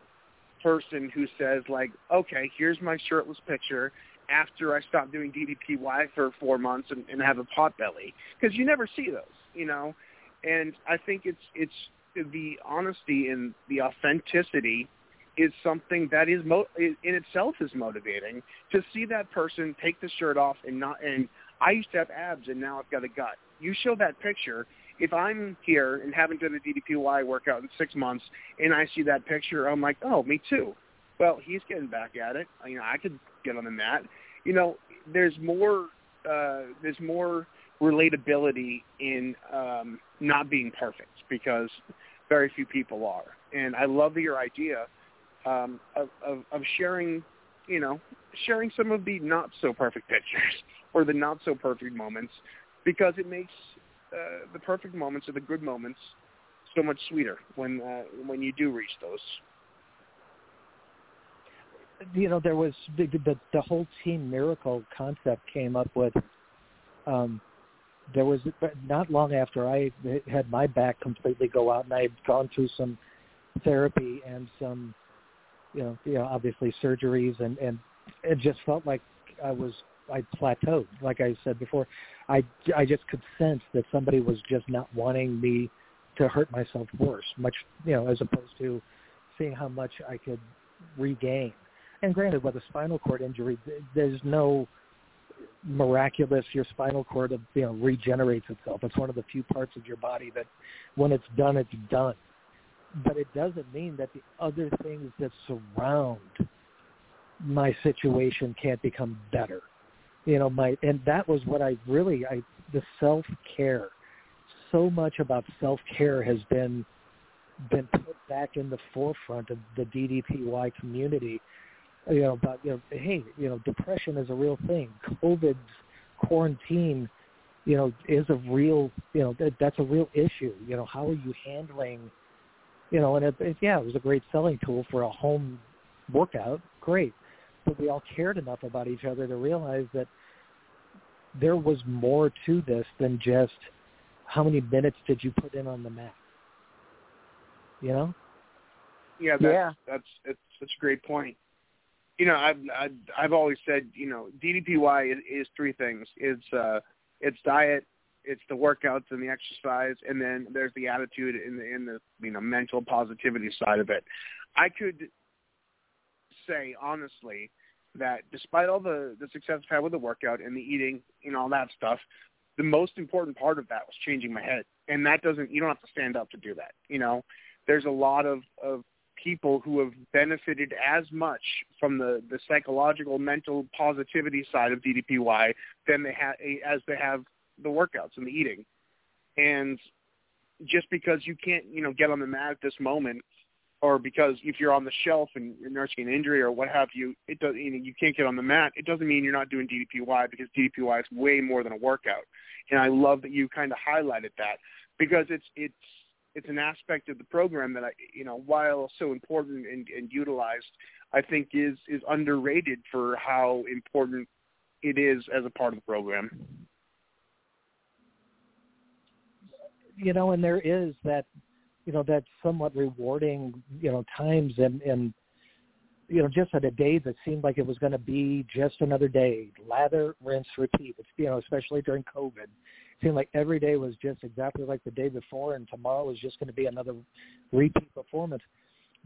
person who says like, okay, here's my shirtless picture after I stop doing DDPY for four months and, and have a pot belly because you never see those, you know. And I think it's it's the honesty and the authenticity is something that is mo- in itself is motivating to see that person take the shirt off and not and I used to have abs and now I've got a gut. You show that picture. If I'm here and haven't done a DDPY workout in six months and I see that picture, I'm like, oh, me too. Well, he's getting back at it. You know, I could get on the mat. You know, there's more. Uh, there's more relatability in um, not being perfect because very few people are. And I love your idea um, of, of, of sharing, you know, sharing some of the not so perfect pictures or the not so perfect moments because it makes uh, the perfect moments or the good moments so much sweeter when uh, when you do reach those. You know there was the the, the whole team miracle concept came up with um there was not long after I had my back completely go out and I had gone through some therapy and some you know you know obviously surgeries and and it just felt like I was I plateaued. Like I said before I I just could sense that somebody was just not wanting me to hurt myself worse much you know as opposed to seeing how much I could regain and granted, with a spinal cord injury, there's no miraculous your spinal cord uh, you know regenerates itself. It's one of the few parts of your body that, when it's done, it's done. But it doesn't mean that the other things that surround my situation can't become better. You know, my and that was what I really I the self care. So much about self care has been been put back in the forefront of the DDPY community you know, about you know, hey, you know, depression is a real thing. COVID's quarantine, you know, is a real, you know, that, that's a real issue. You know, how are you handling, you know, and it, it, yeah, it was a great selling tool for a home workout. Great, but we all cared enough about each other to realize that there was more to this than just how many minutes did you put in on the mat. You know? Yeah, that's Yeah. that's it's such a great point. You know, I've I've, I've always said, you know, DDPY is, is three things. It's uh, it's diet, it's the workouts and the exercise, and then there's the attitude and the in the you know mental positivity side of it. I could say honestly that despite all the the success I've had with the workout and the eating and all that stuff, the most important part of that was changing my head, and that doesn't you don't have to stand up to do that. You know, there's a lot of of people who have benefited as much from the, the psychological, mental positivity side of DDPY than they have as they have the workouts and the eating. And just because you can't, you know, get on the mat at this moment, or because if you're on the shelf and you're nursing an injury or what have you, it does you know you can't get on the mat. It doesn't mean you're not doing DDPY because DDPY is way more than a workout. And I love that you kind of highlighted that because it's it's it's an aspect of the program that I you know while so important and, and utilized, I think is is underrated for how important it is as a part of the program. You know, and there is that you know that somewhat rewarding you know times and and you know just at a day that seemed like it was going to be just another day lather rinse repeat it's you know especially during covid seemed like every day was just exactly like the day before and tomorrow was just going to be another repeat performance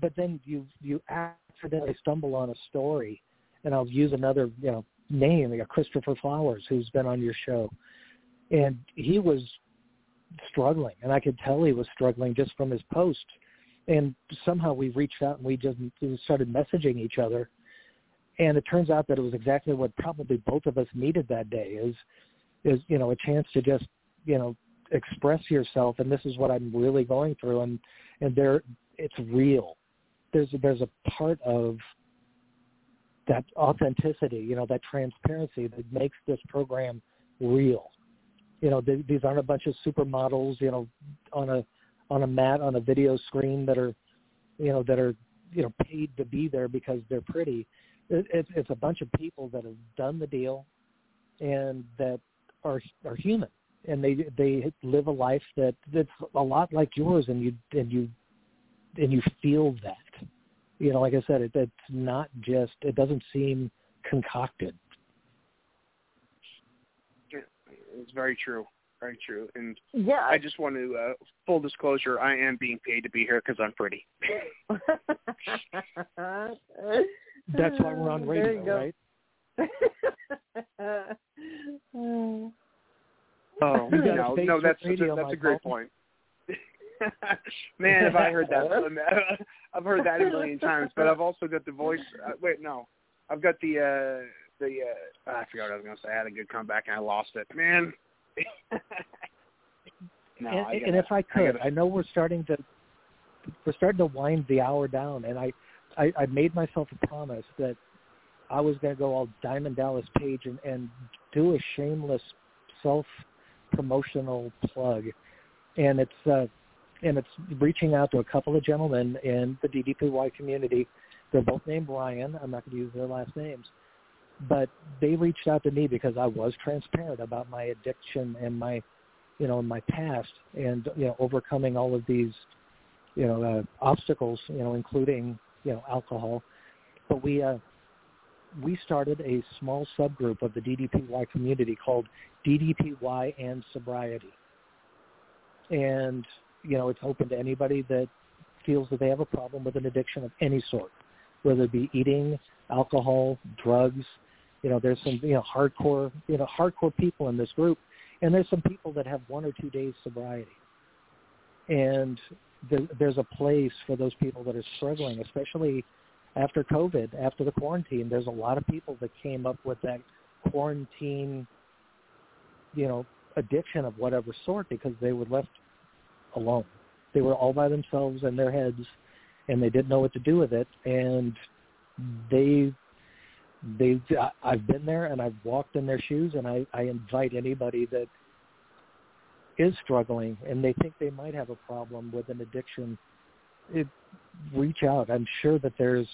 but then you you accidentally stumble on a story and i'll use another you know name like christopher flowers who's been on your show and he was struggling, and I could tell he was struggling just from his post. And somehow we reached out and we just started messaging each other. And it turns out that it was exactly what probably both of us needed that day is is you know a chance to just you know express yourself and this is what I'm really going through and and there it's real. There's there's a part of that authenticity, you know, that transparency that makes this program real you know they, these aren't a bunch of supermodels you know on a on a mat on a video screen that are you know that are you know paid to be there because they're pretty it, it's a bunch of people that have done the deal and that are are human and they they live a life that that's a lot like yours and you and you and you feel that you know like i said it it's not just it doesn't seem concocted It's very true. Very true. And yeah, I just want to uh, full disclosure. I am being paid to be here because I'm pretty. That's why we're on radio, right? Oh no, no, that's radio, that's, a great point. Man, have I heard that? I've heard that a million times. But I've also got the voice. Uh, wait, no, I've got the uh the uh, I forgot what I was going to say. I had a good comeback and I lost it. Man. no, and, gotta, and if I could, I, I know we're starting to we're starting to wind the hour down, and I I, I made myself a promise that I was going to go all Diamond Dallas Page and, and do a shameless self promotional plug, and it's uh, and it's reaching out to a couple of gentlemen in the DDPY community. They're both named Ryan. I'm not going to use their last names, but they reached out to me because I was transparent about my addiction and my, you know, my past and you know overcoming all of these, you know, uh, obstacles, you know, including you know alcohol. But we uh, we started a small subgroup of the DDPY community called DDPY and Sobriety, and you know it's open to anybody that feels that they have a problem with an addiction of any sort, whether it be eating, alcohol, drugs, you know, there's some you know hardcore you know hardcore people in this group, and there's some people that have one or two days sobriety, and there, there's a place for those people that are struggling, especially after COVID, after the quarantine. There's a lot of people that came up with that quarantine, you know, addiction of whatever sort because they were left alone. They were all by themselves in their heads, and they didn't know what to do with it, and they they I've been there and I've walked in their shoes and I, I invite anybody that is struggling and they think they might have a problem with an addiction it, reach out i'm sure that there's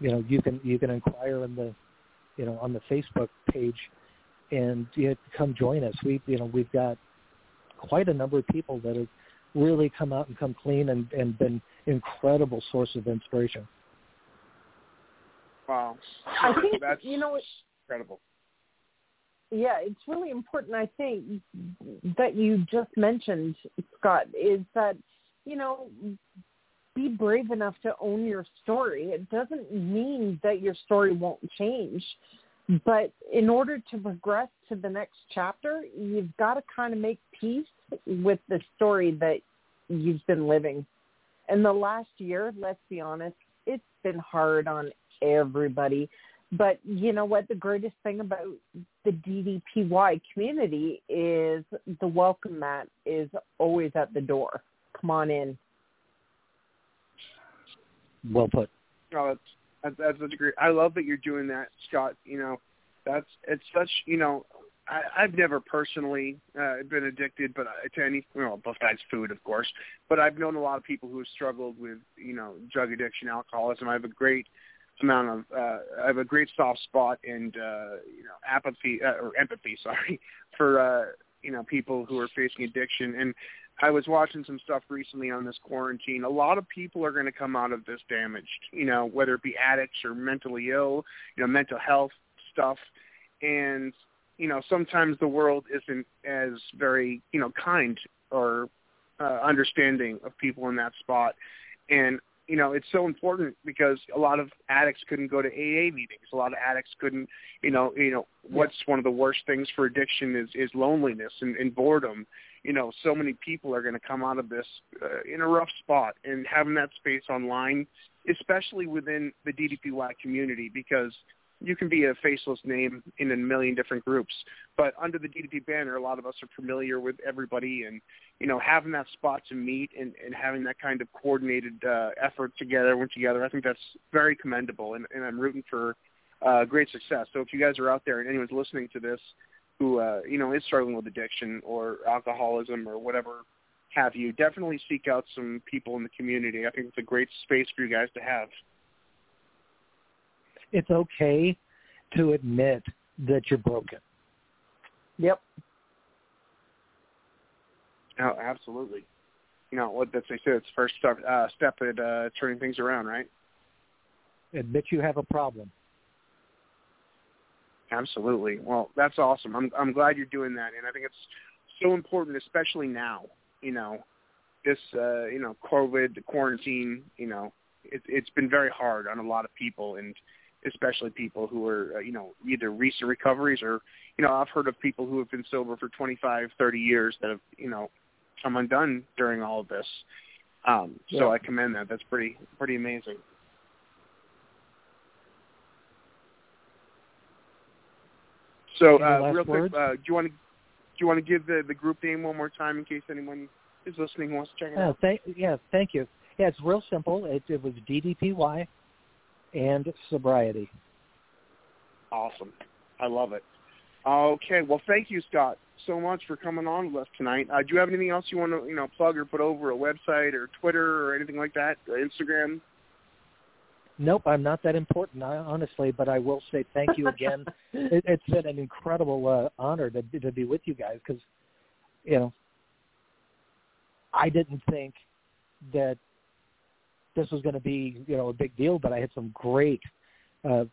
you know you can you can inquire in the you know on the facebook page and you know, come join us we you know we've got quite a number of people that have really come out and come clean and and been incredible source of inspiration Wow. I think that's you know incredible. Yeah, it's really important. I think that you just mentioned, Scott, is that you know be brave enough to own your story. It doesn't mean that your story won't change, but in order to progress to the next chapter, you've got to kind of make peace with the story that you've been living. And the last year, let's be honest, it's been hard on everybody. But you know what? The greatest thing about the DDPY community is the welcome mat is always at the door. Come on in. Well put. Oh, that's that's, a great. I love that you're doing that, Scott. You know, that's it's such. You know, I, I've never personally uh, been addicted, but I- to any well, besides food, of course. But I've known a lot of people who have struggled with you know drug addiction, alcoholism. I have a great amount of uh, I have a great soft spot and uh, you know apathy uh, or empathy, sorry, for uh, you know people who are facing addiction. And I was watching some stuff recently on this quarantine. A lot of people are going to come out of this damaged, you know, whether it be addicts or mentally ill, you know, mental health stuff. And you know, sometimes the world isn't as very, you know, kind or uh, understanding of people in that spot. And you know, it's so important because a lot of addicts couldn't go to AA meetings. A lot of addicts couldn't, you know, you know, what's one of the worst things for addiction is is loneliness and, and boredom. You know, so many people are going to come out of this uh, in a rough spot, and having that space online, especially within the DDPY community, because you can be a faceless name in a million different groups, but under the DDP banner, a lot of us are familiar with everybody, and you know, having that spot to meet and, and having that kind of coordinated uh, effort together, went together, I think that's very commendable, and, and I'm rooting for uh, great success. So if you guys are out there and anyone's listening to this who uh, you know is struggling with addiction or alcoholism or whatever have you, definitely seek out some people in the community. I think it's a great space for you guys to have. It's okay to admit that you're broken. Yep. Oh, absolutely. You know what? That's they say. It's the first step, uh, step at uh, turning things around, right? Admit you have a problem. Absolutely. Well, that's awesome. I'm I'm glad you're doing that, and I think it's so important, especially now. You know, this uh, you know COVID the quarantine. You know, it, it's been very hard on a lot of people, and especially people who are uh, you know either recent recoveries or you know I've heard of people who have been sober for 25, 30 years that have you know come undone during all of this. Um, so Yeah. I commend that. That's pretty pretty amazing. So uh, real quick, uh, do you want to do you want to give the the group name one more time in case anyone is listening who wants to check it Yeah, out? thank, yeah, thank you. Yeah, it's real simple. It, it was DDPY and sobriety. Awesome. I love it. Okay. Well, thank you, Scott, so much for coming on with us tonight. Uh, do you have anything else you want to, you know, plug or put over a website or Twitter or anything like that, Instagram? Nope, I'm not that important, I, honestly, but I will say thank you again. it, it's been an incredible uh, honor to to be with you guys because, you know, I didn't think that this was going to be you know a big deal, but I had some great uh,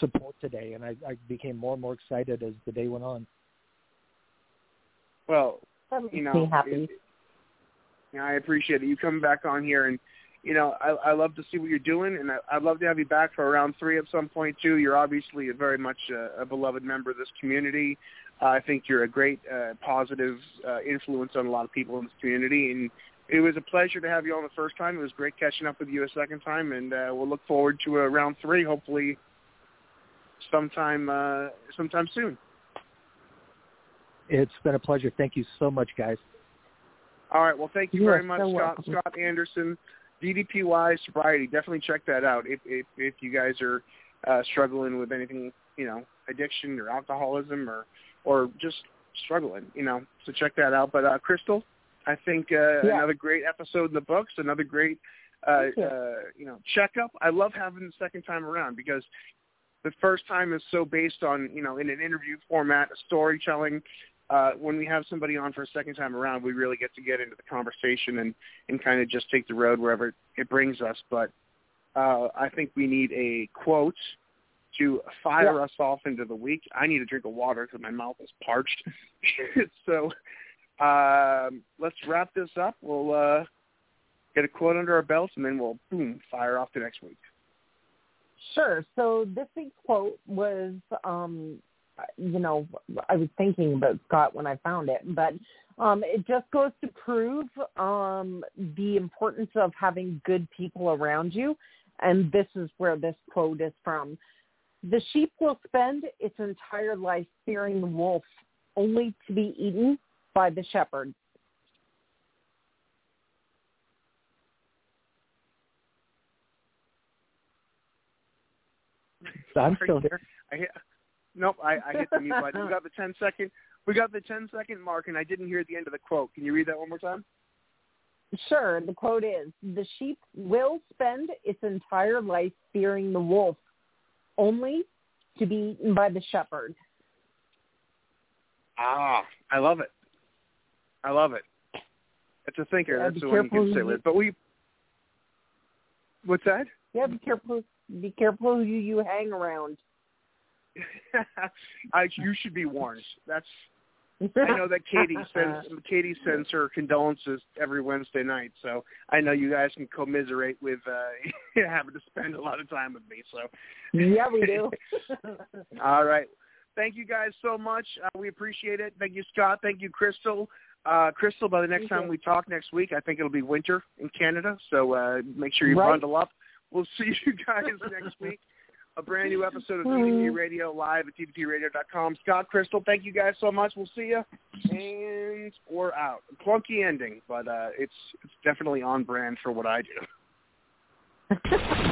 support today, and I, I became more and more excited as the day went on. Well, That makes you know, me happy. it- you know, I appreciate it. You coming back on here, and you know, I, I love to see what you're doing, and I, I'd love to have you back for round three at some point too. You're obviously a very much a, a beloved member of this community. Uh, I think you're a great uh, positive uh, influence on a lot of people in this community, and it was a pleasure to have you on the first time. It was great catching up with you a second time, and uh, we'll look forward to a round three, hopefully sometime uh, sometime soon. It's been a pleasure. Thank you so much, guys. All right. Well, thank you You very much, so Scott. welcome. Scott Anderson, DDPY sobriety. Definitely check that out if if, if you guys are uh, struggling with anything, you know, addiction or alcoholism or or just struggling, you know. So check that out. But uh, Crystal, I think uh, Yeah. another great episode in the books. Another great, uh, you. uh, you know, checkup. I love having the second time around because the first time is so based on you know in an interview format, a storytelling. Uh, when we have somebody on for a second time around, we really get to get into the conversation and and kind of just take the road wherever it, it brings us. But uh, I think we need a quote to fire us off into the week. I need a drink of water because my mouth is parched. so um, let's wrap this up. We'll uh, get a quote under our belts, and then we'll boom fire off to next week. Sure. So this week's quote was, um, you know, I was thinking about Scott when I found it, but um, it just goes to prove um, the importance of having good people around you. And this is where this quote is from. The sheep will spend its entire life fearing the wolf, only to be eaten by the shepherd. I'm still here. I hit, nope, I, I hit the mute button. We got the ten second. We got the ten second mark, and I didn't hear the end of the quote. Can you read that one more time? Sure. The quote is, the sheep will spend its entire life fearing the wolf, only to be eaten by the shepherd. Ah, I love it. I love it. It's a thinker. Yeah, That's the one you can sit with. But we, what's that? Yeah, be careful. Be careful who you hang around. I, you should be warned. That's. I know that Katie sends Katie sends her condolences every Wednesday night, so I know you guys can commiserate with uh, having to spend a lot of time with me. So yeah, we do. All right. Thank you guys so much. Uh, we appreciate it. Thank you, Scott. Thank you, Crystal. Uh, Crystal, by the next Thank time you. we talk next week, I think it'll be winter in Canada. So uh, make sure you Right. bundle up. We'll see you guys next week. A brand new episode of DDP Radio live at DDPRadio.com. Scott, Crystal, thank you guys so much. We'll see you. And we're out. Clunky ending, but uh, it's it's definitely on brand for what I do.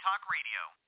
Talk Radio.